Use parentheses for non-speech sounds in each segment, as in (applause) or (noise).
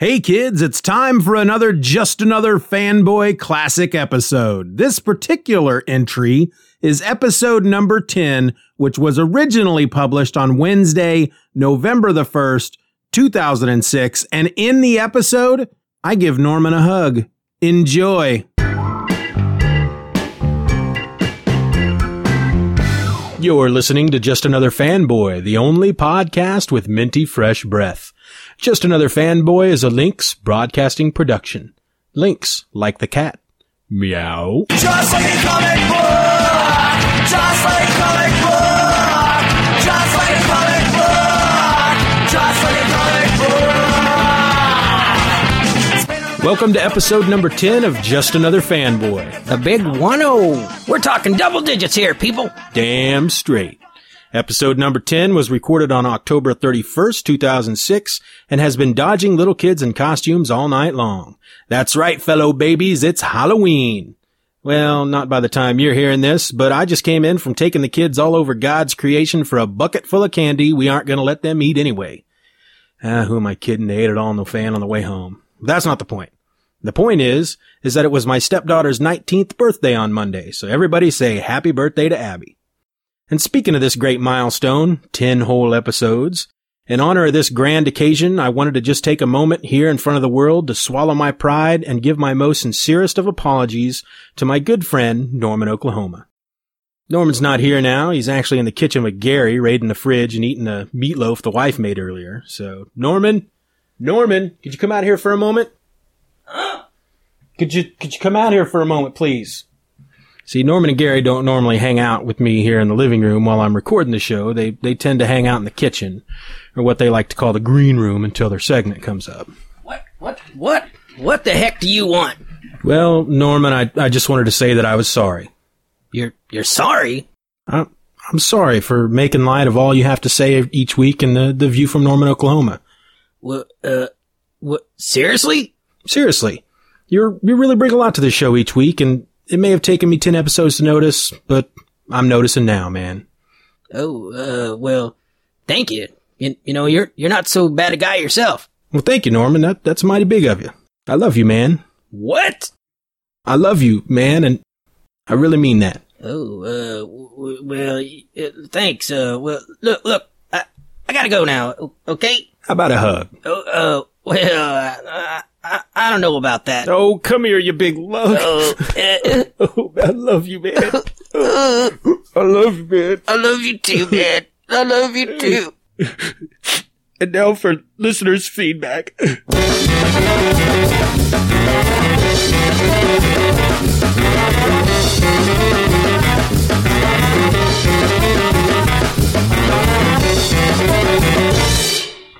Hey kids, it's time for another Just Another Fanboy Classic episode. This particular entry is episode number 10, which was originally published on Wednesday, November the 1st, 2006. And in the episode, I give Norman a hug. Enjoy. You're listening to Just Another Fanboy, the only podcast with minty fresh breath. Just Another Fanboy is a Lynx broadcasting production. Lynx, like the cat. Meow. Just like a comic book. Just like a comic book. Just like a comic book. Just like a comic book. Welcome to episode number 10 of Just Another Fanboy. The big 1 0. We're talking double digits here, people. Damn straight. Episode number 10 was recorded on October 31st, 2006, and has been dodging little kids in costumes all night long. That's right, fellow babies, it's Halloween. Well, not by the time you're hearing this, but I just came in from taking the kids all over God's creation for a bucket full of candy we aren't gonna let them eat anyway. Ah, who am I kidding? They ate it all in the fan on the way home. That's not the point. The point is, is that it was my stepdaughter's 19th birthday on Monday, so everybody say happy birthday to Abby. And speaking of this great milestone, 10 whole episodes, in honor of this grand occasion, I wanted to just take a moment here in front of the world to swallow my pride and give my most sincerest of apologies to my good friend, Norman, Oklahoma. Norman's not here now. He's actually in the kitchen with Gary, raiding the fridge and eating the meatloaf the wife made earlier. So, Norman, Norman, could you come out here for a moment? (gasps) Could you, could you come out here for a moment, please? See, Norman and Gary don't normally hang out with me here in the living room while I'm recording the show. They, they tend to hang out in the kitchen, or what they like to call the green room until their segment comes up. What? What? What? What the heck do you want? Well, Norman, I, I just wanted to say that I was sorry. You're you're sorry? I, I'm sorry for making light of all you have to say each week in the, the View from Norman, Oklahoma. What? Uh, what? Seriously? Seriously. You're, you really bring a lot to this show each week, and it may have taken me 10 episodes to notice, but I'm noticing now, man. Oh, uh, well, thank you. You, you know, you're you're not so bad a guy yourself. Well, thank you, Norman. That, that's mighty big of you. I love you, man. What? I love you, man, and I really mean that. Oh, uh, w- well, uh, thanks. Uh, well, look, look, I, I gotta go now. Okay? How about a hug? Oh, uh, (laughs) well, I, I, I don't know about that. Oh, come here, you big lug. Oh, (laughs) uh, Oh, I love you, man. (laughs) I love you, man. I love you too, man. I love you too. (laughs) And now for listeners' feedback.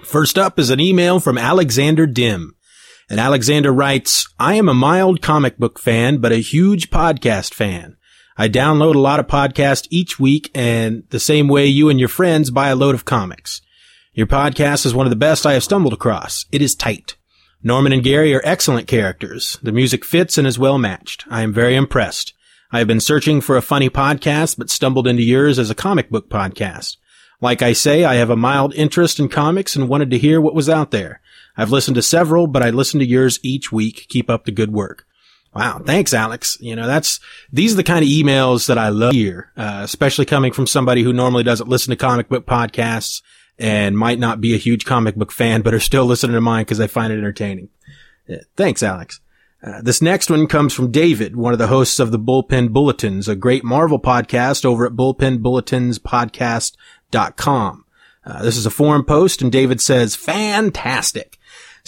First up is an email from Alexander Dim. And Alexander writes, I am a mild comic book fan, but a huge podcast fan. I download a lot of podcasts each week and the same way you and your friends buy a load of comics. Your podcast is one of the best I have stumbled across. It is tight. Norman and Gary are excellent characters. The music fits and is well matched. I am very impressed. I have been searching for a funny podcast, but stumbled into yours as a comic book podcast. Like I say, I have a mild interest in comics and wanted to hear what was out there. I've listened to several, but I listen to yours each week. Keep up the good work. Wow. Thanks, Alex. You know, that's, these are the kind of emails that I love here, uh, especially coming from somebody who normally doesn't listen to comic book podcasts and might not be a huge comic book fan, but are still listening to mine because they find it entertaining. Uh, Thanks, Alex. Uh, this next one comes from David, one of the hosts of the Bullpen Bulletins, a great Marvel podcast over at bullpenbulletinspodcast.com. Uh, this is a forum post and David says, fantastic.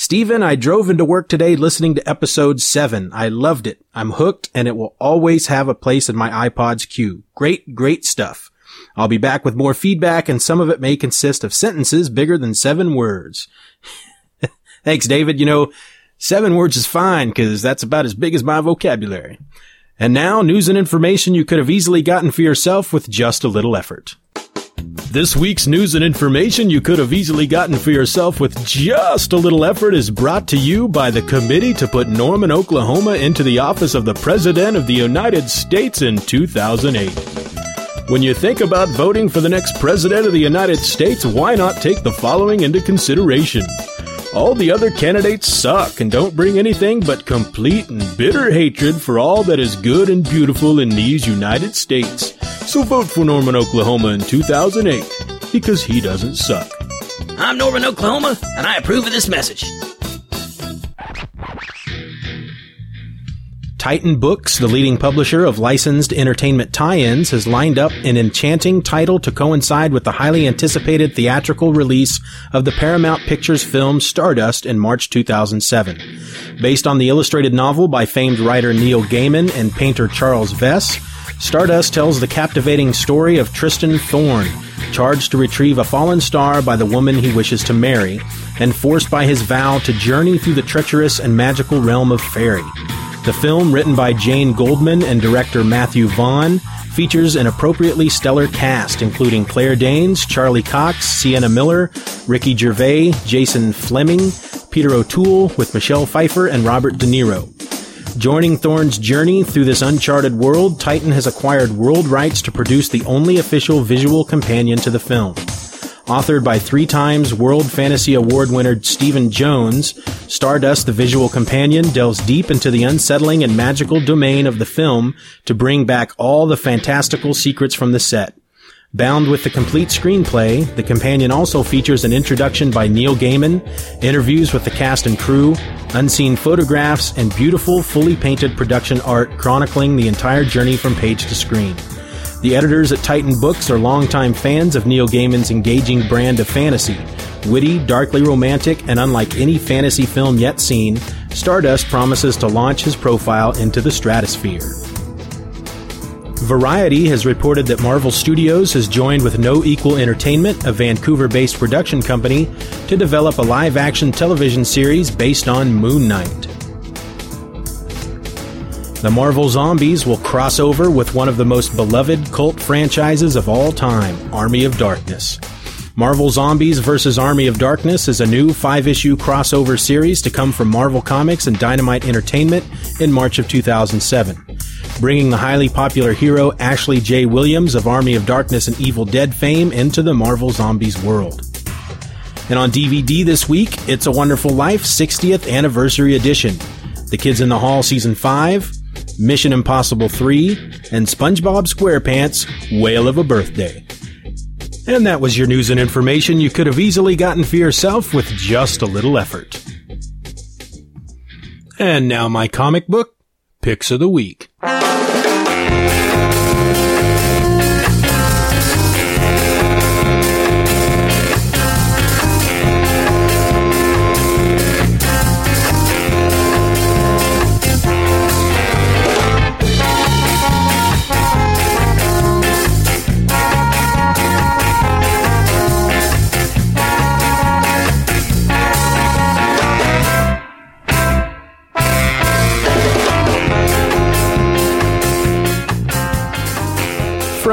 Stephen, I drove into work today listening to episode seven. I loved it. I'm hooked and it will always have a place in my iPod's queue. Great, great stuff. I'll be back with more feedback and some of it may consist of sentences bigger than seven words. (laughs) Thanks, David. You know, seven words is fine because that's about as big as my vocabulary. And now, news and information you could have easily gotten for yourself with just a little effort. This week's news and information you could have easily gotten for yourself with just a little effort is brought to you by the committee to put Norman, Oklahoma into the office of the President of the United States in 2008. When you think about voting for the next President of the United States, why not take the following into consideration? All the other candidates suck and don't bring anything but complete and bitter hatred for all that is good and beautiful in these United States. So vote for Norman, Oklahoma in 2008 because he doesn't suck. I'm Norman, Oklahoma, and I approve of this message. Titan Books, the leading publisher of licensed entertainment tie-ins, has lined up an enchanting title to coincide with the highly anticipated theatrical release of the Paramount Pictures film Stardust in March 2007. Based on the illustrated novel by famed writer Neil Gaiman and painter Charles Vess, Stardust tells the captivating story of Tristan Thorn, charged to retrieve a fallen star by the woman he wishes to marry, and forced by his vow to journey through the treacherous and magical realm of fairy. The film, written by Jane Goldman and director Matthew Vaughn, features an appropriately stellar cast, including Claire Danes, Charlie Cox, Sienna Miller, Ricky Gervais, Jason Flemyng, Peter O'Toole, with Michelle Pfeiffer and Robert De Niro. Joining Thorne's journey through this uncharted world, Titan has acquired world rights to produce the only official visual companion to the film. Authored by three times World Fantasy Award winner Stephen Jones, Stardust the Visual Companion delves deep into the unsettling and magical domain of the film to bring back all the fantastical secrets from the set. Bound with the complete screenplay, the companion also features an introduction by Neil Gaiman, interviews with the cast and crew, unseen photographs, and beautiful, fully painted production art chronicling the entire journey from page to screen. The editors at Titan Books are longtime fans of Neil Gaiman's engaging brand of fantasy. Witty, darkly romantic, and unlike any fantasy film yet seen, Stardust promises to launch his profile into the stratosphere. Variety has reported that Marvel Studios has joined with No Equal Entertainment, a Vancouver based production company, to develop a live action television series based on Moon Knight. The Marvel Zombies will cross over with one of the most beloved cult franchises of all time, Army of Darkness. Marvel Zombies vs. Army of Darkness is a new five issue crossover series to come from Marvel Comics and Dynamite Entertainment in March of 2007, bringing the highly popular hero Ashley J. Williams of Army of Darkness and Evil Dead fame into the Marvel Zombies world. And on DVD this week, It's a Wonderful Life 60th Anniversary Edition. The Kids in the Hall Season 5, Mission Impossible 3, and SpongeBob SquarePants Whale of a Birthday. And that was your news and information you could have easily gotten for yourself with just a little effort. And now my comic book picks of the week.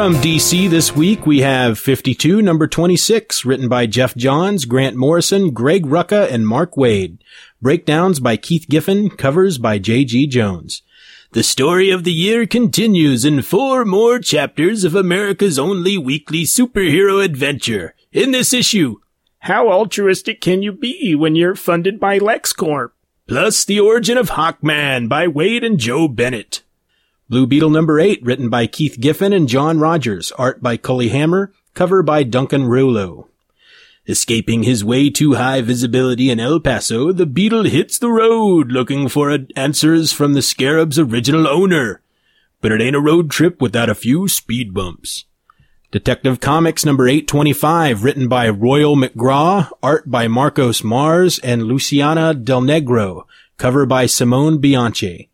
From DC this week, we have 52, number 26, written by Geoff Johns, Grant Morrison, Greg Rucka, and Mark Waid. Breakdowns by Keith Giffen, covers by J.G. Jones. The story of the year continues in four more chapters of America's only weekly superhero adventure. In this issue, How altruistic can you be when you're funded by LexCorp? plus The Origin of Hawkman by Waid and Joe Bennett. Blue Beetle number 8, written by Keith Giffen and John Rogers, art by Cully Hamner, cover by Duncan Rouleau. Escaping his way too high visibility in El Paso, the Beetle hits the road looking for answers from the Scarab's original owner. But it ain't a road trip without a few speed bumps. Detective Comics number 825, written by Royal McGraw, art by Marcos Marz and Luciana Del Negro, cover by Simone Bianchi.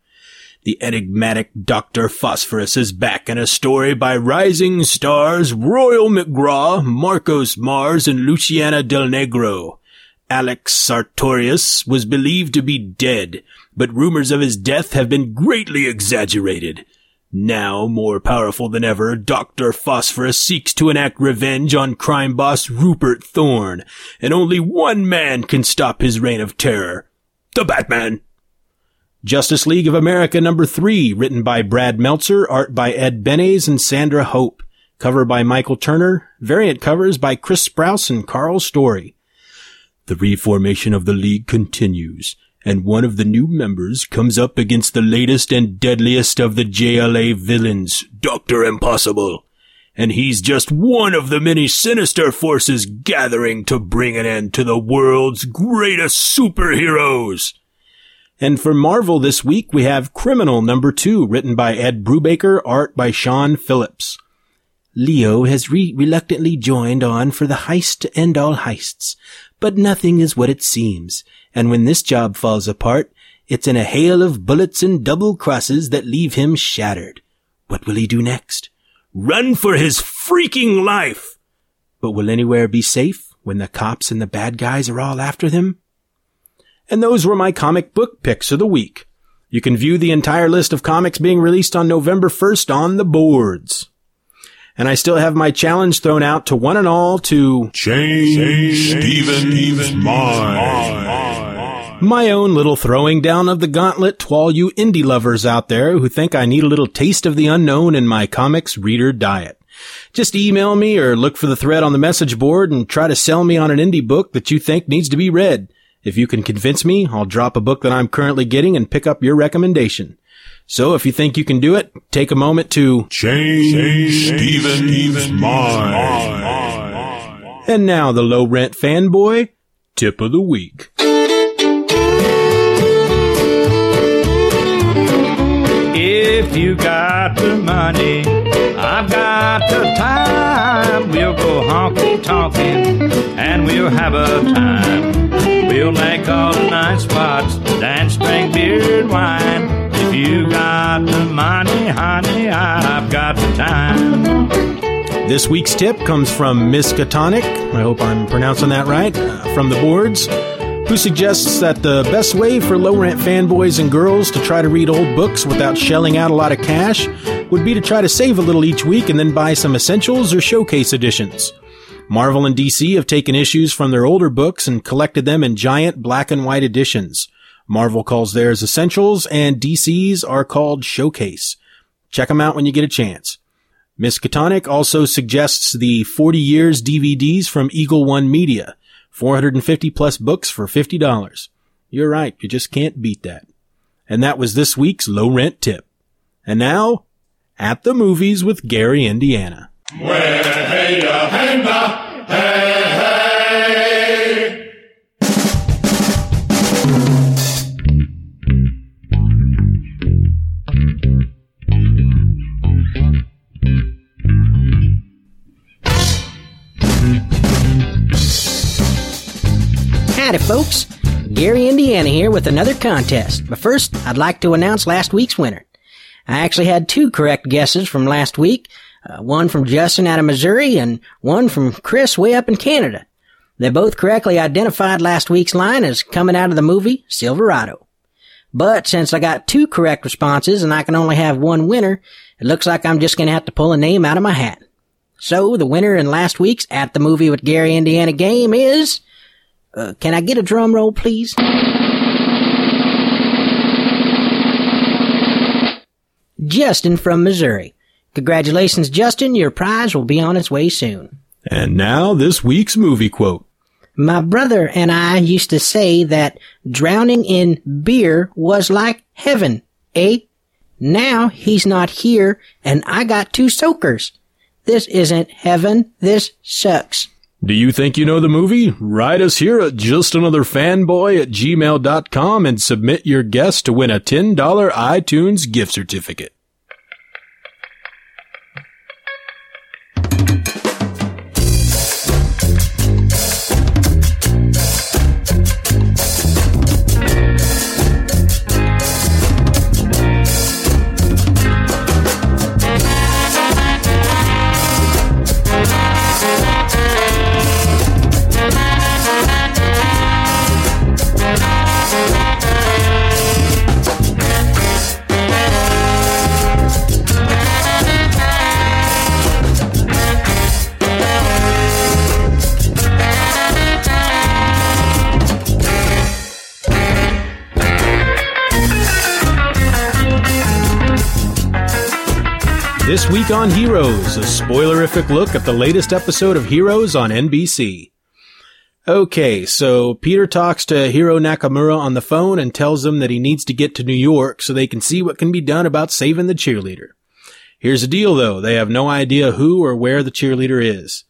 The enigmatic Dr. Phosphorus is back in a story by rising stars Royal McGraw, Marcos Marz, and Luciana Del Negro. Alex Sartorius was believed to be dead, but rumors of his death have been greatly exaggerated. Now, more powerful than ever, Dr. Phosphorus seeks to enact revenge on crime boss Rupert Thorne, and only one man can stop his reign of terror. The Batman! Justice League of America number three, written by Brad Meltzer, art by Ed Benes and Sandra Hope, cover by Michael Turner, variant covers by Chris Sprouse and Karl Story. The reformation of the League continues, and one of the new members comes up against the latest and deadliest of the JLA villains, Dr. Impossible. And he's just one of the many sinister forces gathering to bring an end to the world's greatest superheroes. And for Marvel this week, we have Criminal number two, written by Ed Brubaker, art by Sean Phillips. Leo has re- reluctantly joined on for the heist to end all heists, but nothing is what it seems, and when this job falls apart, it's in a hail of bullets and double crosses that leave him shattered. What will he do next? Run for his freaking life! But will anywhere be safe when the cops and the bad guys are all after them? And those were my comic book picks of the week. You can view the entire list of comics being released on November 1st on the boards. And I still have my challenge thrown out to one and all to Change Stephen's mind. my own little throwing down of the gauntlet to all you indie lovers out there who think I need a little taste of the unknown in my comics reader diet. Just email me or look for the thread on the message board and try to sell me on an indie book that you think needs to be read. If you can convince me, I'll drop a book that I'm currently getting and pick up your recommendation. So if you think you can do it, take a moment to Change Stephen's mind. And now the low rent fanboy tip of the week. If you got the money, I've got the time. We'll go honky tonkin' and we'll have a time. We'll make all the nice spots, dance, drink beer and wine. If you got the money, honey, I've got the time. This week's tip comes from Miss Katonic. I hope I'm pronouncing that right. uh, from the boards, who suggests that the best way for low rent fanboys and girls to try to read old books without shelling out a lot of cash would be to try to save a little each week and then buy some essentials or showcase editions. Marvel and DC have taken issues from their older books and collected them in giant black and white editions. Marvel calls theirs essentials and DC's are called showcase. Check them out when you get a chance. Miss Katonic also suggests the 40 years DVDs from Eagle One Media. 450 plus books for $50. You're right. You just can't beat that. And that was this week's low rent tip. And now, at the movies with Gary, Indiana. Uh, uh, Howdy, folks. Gary, Indiana here with another contest. But first, I'd like to announce last week's winner. I actually had two correct guesses from last week. Uh, one from Justin out of Missouri and one from Chris way up in Canada. They both correctly identified last week's line as coming out of the movie Silverado. But since I got two correct responses and I can only have one winner, it looks like I'm just gonna have to pull a name out of my hat. So the winner in last week's At the Movie with Gary, Indiana game is uh, can I get a drum roll, please? Justin from Missouri. Congratulations, Justin. Your prize will be on its way soon. And now this week's movie quote. My brother and I used to say that drowning in beer was like heaven, eh? Now he's not here and I got two soakers. This isn't heaven. This sucks. Do you think you know the movie? Write us here at justanotherfanboy at gmail.com and submit your guess to win a $10 iTunes gift certificate. This week on Heroes, a spoilerific look at the latest episode of Heroes on NBC. Okay, so Peter talks to Hiro Nakamura on the phone and tells him that he needs to get to New York so they can see what can be done about saving the cheerleader. Here's the deal though, they have no idea who or where the cheerleader is.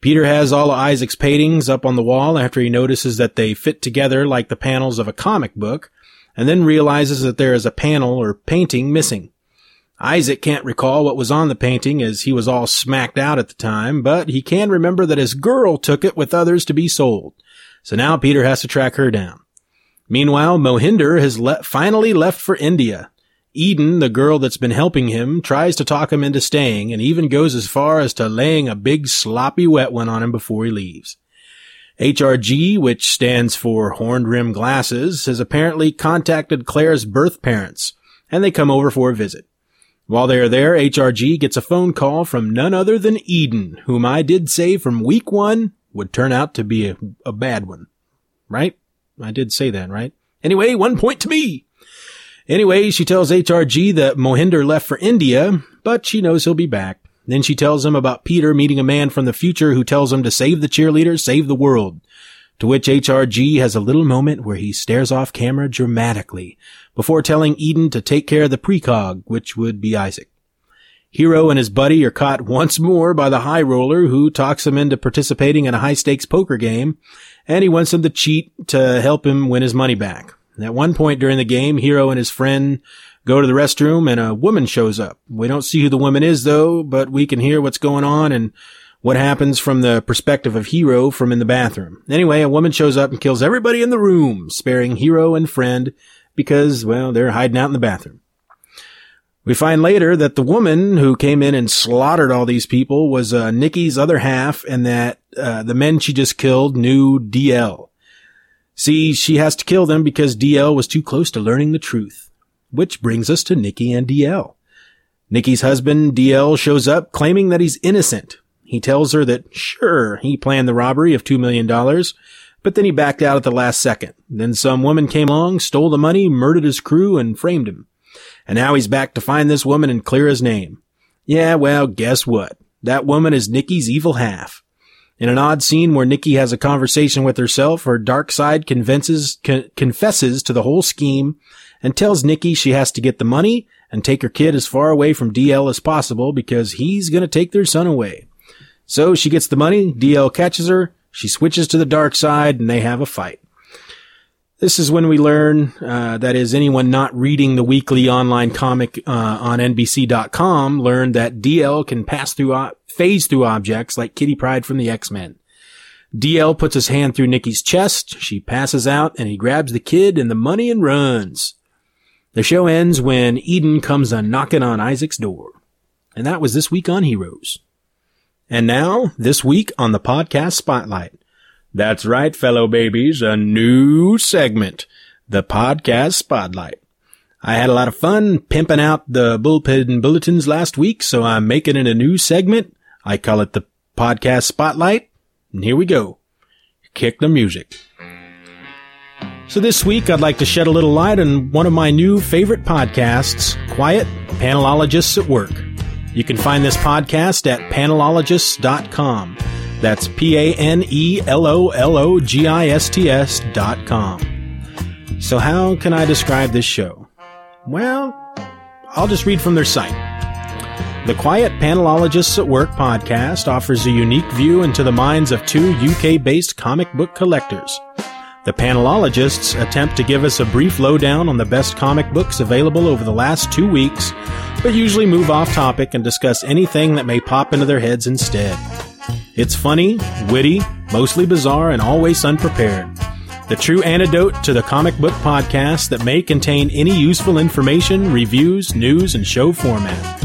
Peter has all of Isaac's paintings up on the wall after he notices that they fit together like the panels of a comic book, and then realizes that there is a panel or painting missing. Isaac can't recall what was on the painting as he was all smacked out at the time, but he can remember that his girl took it with others to be sold. So now Peter has to track her down. Meanwhile, Mohinder has le- finally left for India. Eden, the girl that's been helping him, tries to talk him into staying and even goes as far as to laying a big sloppy wet one on him before he leaves. HRG, which stands for horned rim glasses, has apparently contacted Claire's birth parents, and they come over for a visit. While they are there, HRG gets a phone call from none other than Eden, whom I did say from week one would turn out to be a, a bad one. Right? I did say that, right? Anyway, one point to me. Anyway, she tells HRG that Mohinder left for India, but she knows he'll be back. Then she tells him about Peter meeting a man from the future who tells him to save the cheerleader, save the world. To which HRG has a little moment where he stares off camera dramatically before telling Eden to take care of the precog, which would be Isaac. Hiro and his buddy are caught once more by the high roller who talks him into participating in a high stakes poker game and he wants him to cheat to help him win his money back. At one point during the game, Hiro and his friend go to the restroom and a woman shows up. We don't see who the woman is though, but we can hear what's going on and what happens from the perspective of Hiro from in the bathroom. Anyway, a woman shows up and kills everybody in the room, sparing Hiro and friend because, well, they're hiding out in the bathroom. We find later that the woman who came in and slaughtered all these people was uh, Nikki's other half and that uh, the men she just killed knew DL. See, she has to kill them because DL was too close to learning the truth. Which brings us to Nikki and DL. Nikki's husband, DL, shows up claiming that he's innocent. He tells her that, sure, he planned the robbery of $2 million, but then he backed out at the last second. Then some woman came along, stole the money, murdered his crew, and framed him. And now he's back to find this woman and clear his name. Yeah, well, guess what? That woman is Nikki's evil half. In an odd scene where Nikki has a conversation with herself, her dark side convinces, con- confesses to the whole scheme and tells Nikki she has to get the money and take her kid as far away from DL as possible because he's going to take their son away. So she gets the money, DL catches her, she switches to the dark side, and they have a fight. This is when we learn, uh, that is anyone not reading the weekly online comic, uh, on NBC.com learned that DL can pass through, uh, phase through objects like Kitty Pryde from the X-Men. DL puts his hand through Nikki's chest, she passes out, and he grabs the kid and the money and runs. The show ends when Eden comes a knocking on Isaac's door. And that was this week on Heroes. And now, this week on the podcast spotlight. That's right, fellow babies, a new segment, the podcast spotlight. I had a lot of fun pimping out the bullpen bulletins last week, so I'm making it a new segment. I call it the podcast spotlight. And here we go. Kick the music. So this week I'd like to shed a little light on one of my new favorite podcasts, Quiet Panelologists at Work. You can find this podcast at panelologists.com. That's P A N E L O L O G I S T S dot com. So how can I describe this show? Well, I'll just read from their site. The Quiet Panelologists at Work podcast offers a unique view into the minds of two UK based comic book collectors. The panelologists attempt to give us a brief lowdown on the best comic books available over the last two weeks, but usually move off topic and discuss anything that may pop into their heads instead. It's funny, witty, mostly bizarre, and always unprepared. The true antidote to the comic book podcast that may contain any useful information, reviews, news, and show format.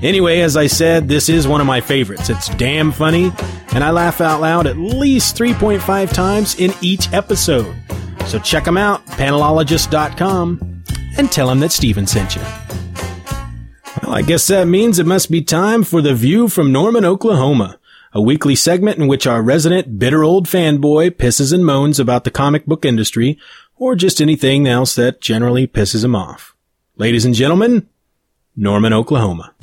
Anyway, as I said, this is one of my favorites. It's damn funny, and I laugh out loud at least 3.5 times in each episode. So check them out, panelologist.com, and tell them that Steven sent you. Well, I guess that means it must be time for The View from Norman, Oklahoma, a weekly segment in which our resident bitter old fanboy pisses and moans about the comic book industry, or just anything else that generally pisses him off. Ladies and gentlemen, Norman, Oklahoma.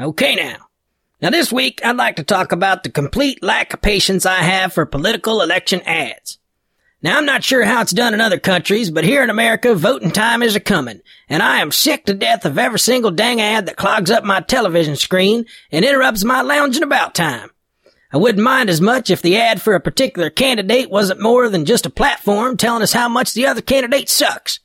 Okay now. Now this week I'd like to talk about the complete lack of patience I have for political election ads. Now I'm not sure how it's done in other countries, but here in America voting time is a coming, and I am sick to death of every single dang ad that clogs up my television screen and interrupts my lounging about time. I wouldn't mind as much if the ad for a particular candidate wasn't more than just a platform telling us how much the other candidate sucks.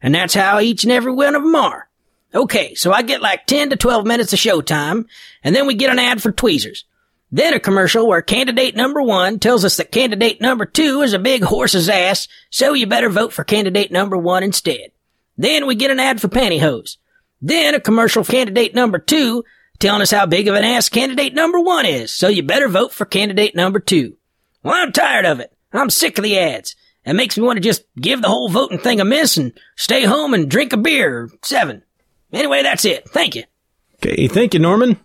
And that's how each and every one of them are. Okay, so I get like 10 to 12 minutes of showtime, and then we get an ad for tweezers. Then a commercial where candidate number one tells us that candidate number two is a big horse's ass, so you better vote for candidate number one instead. Then we get an ad for pantyhose. Then a commercial for candidate number two telling us how big of an ass candidate number one is, so you better vote for candidate number two. Well, I'm tired of it. I'm sick of the ads. It makes me want to just give the whole voting thing a miss and stay home and drink a beer or seven. Anyway, that's it. Thank you. Okay, thank you, Norman.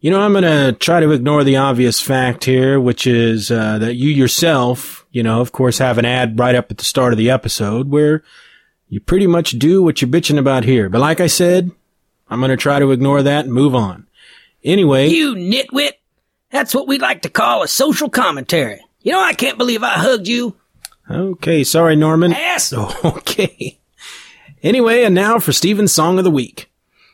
You know, I'm going to try to ignore the obvious fact here, which is uh, that you yourself, you know, of course, have an ad right up at the start of the episode where you pretty much do what you're bitching about here. But like I said, I'm going to try to ignore that and move on. Anyway, You nitwit. That's what we like to call a social commentary. You know, I can't believe I hugged you. okay, sorry, Norman. Ass. (laughs) Okay. Anyway, and now for Steven's Song of the Week.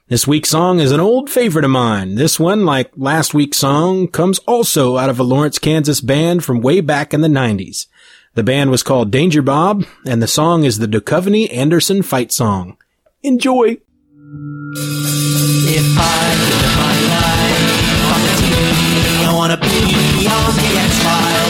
This week's song is an old favorite of mine. This one, like last week's song, comes also out of a Lawrence, Kansas band from way back in the 90s. The band was called Danger Bob, and the song is the Duchovny Anderson fight song. Enjoy! If I live my life on the TV, I wanna be on the X Files.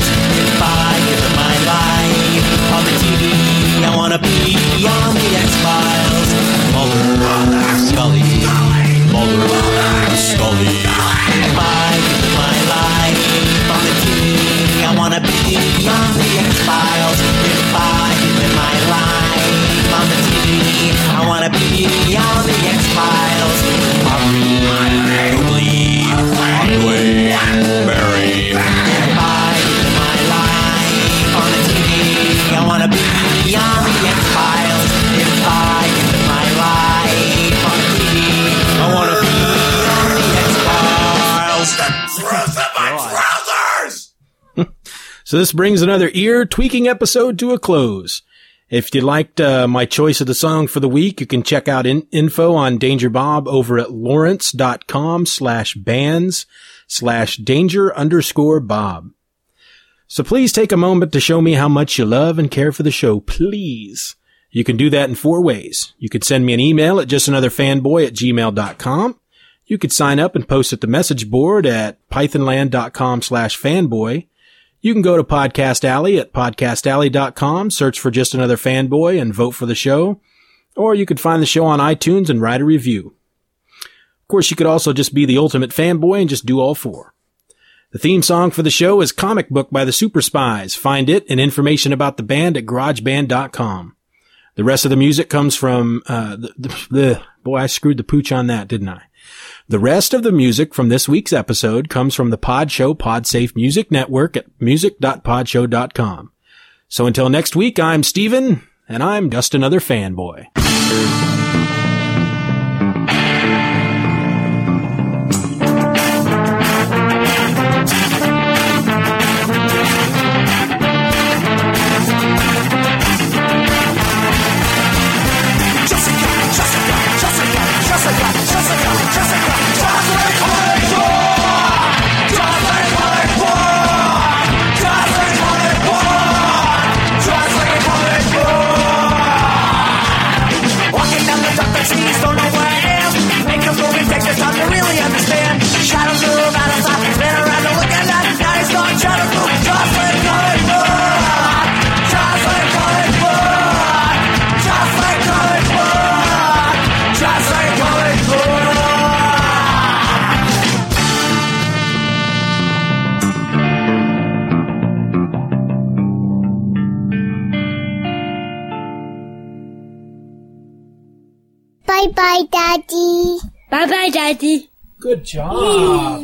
So this brings another ear tweaking episode to a close. If you liked uh, my choice of the song for the week, you can check out in- info on Danger Bob over at lawrence.com slash bands slash danger underscore Bob. So please take a moment to show me how much you love and care for the show, please. You can do that in four ways. You could send me an email at justanotherfanboy at gmail.com. You could sign up and post at the message board at pythonland.com slash fanboy. You can go to Podcast Alley at podcastalley.com, search for just another fanboy and vote for the show. Or you could find the show on iTunes and write a review. Of course, you could also just be the ultimate fanboy and just do all four. The theme song for the show is Comic Book by the Super Spies. Find it and information about the band at garageband.com. The rest of the music comes from, uh, the, the, the, boy, I screwed the pooch on that, didn't I? The rest of the music from this week's episode comes from the Pod Show Podsafe Music Network at music.podshow.com. So until next week, I'm Steven, and I'm just another fanboy. Bye bye, Daddy. Good job.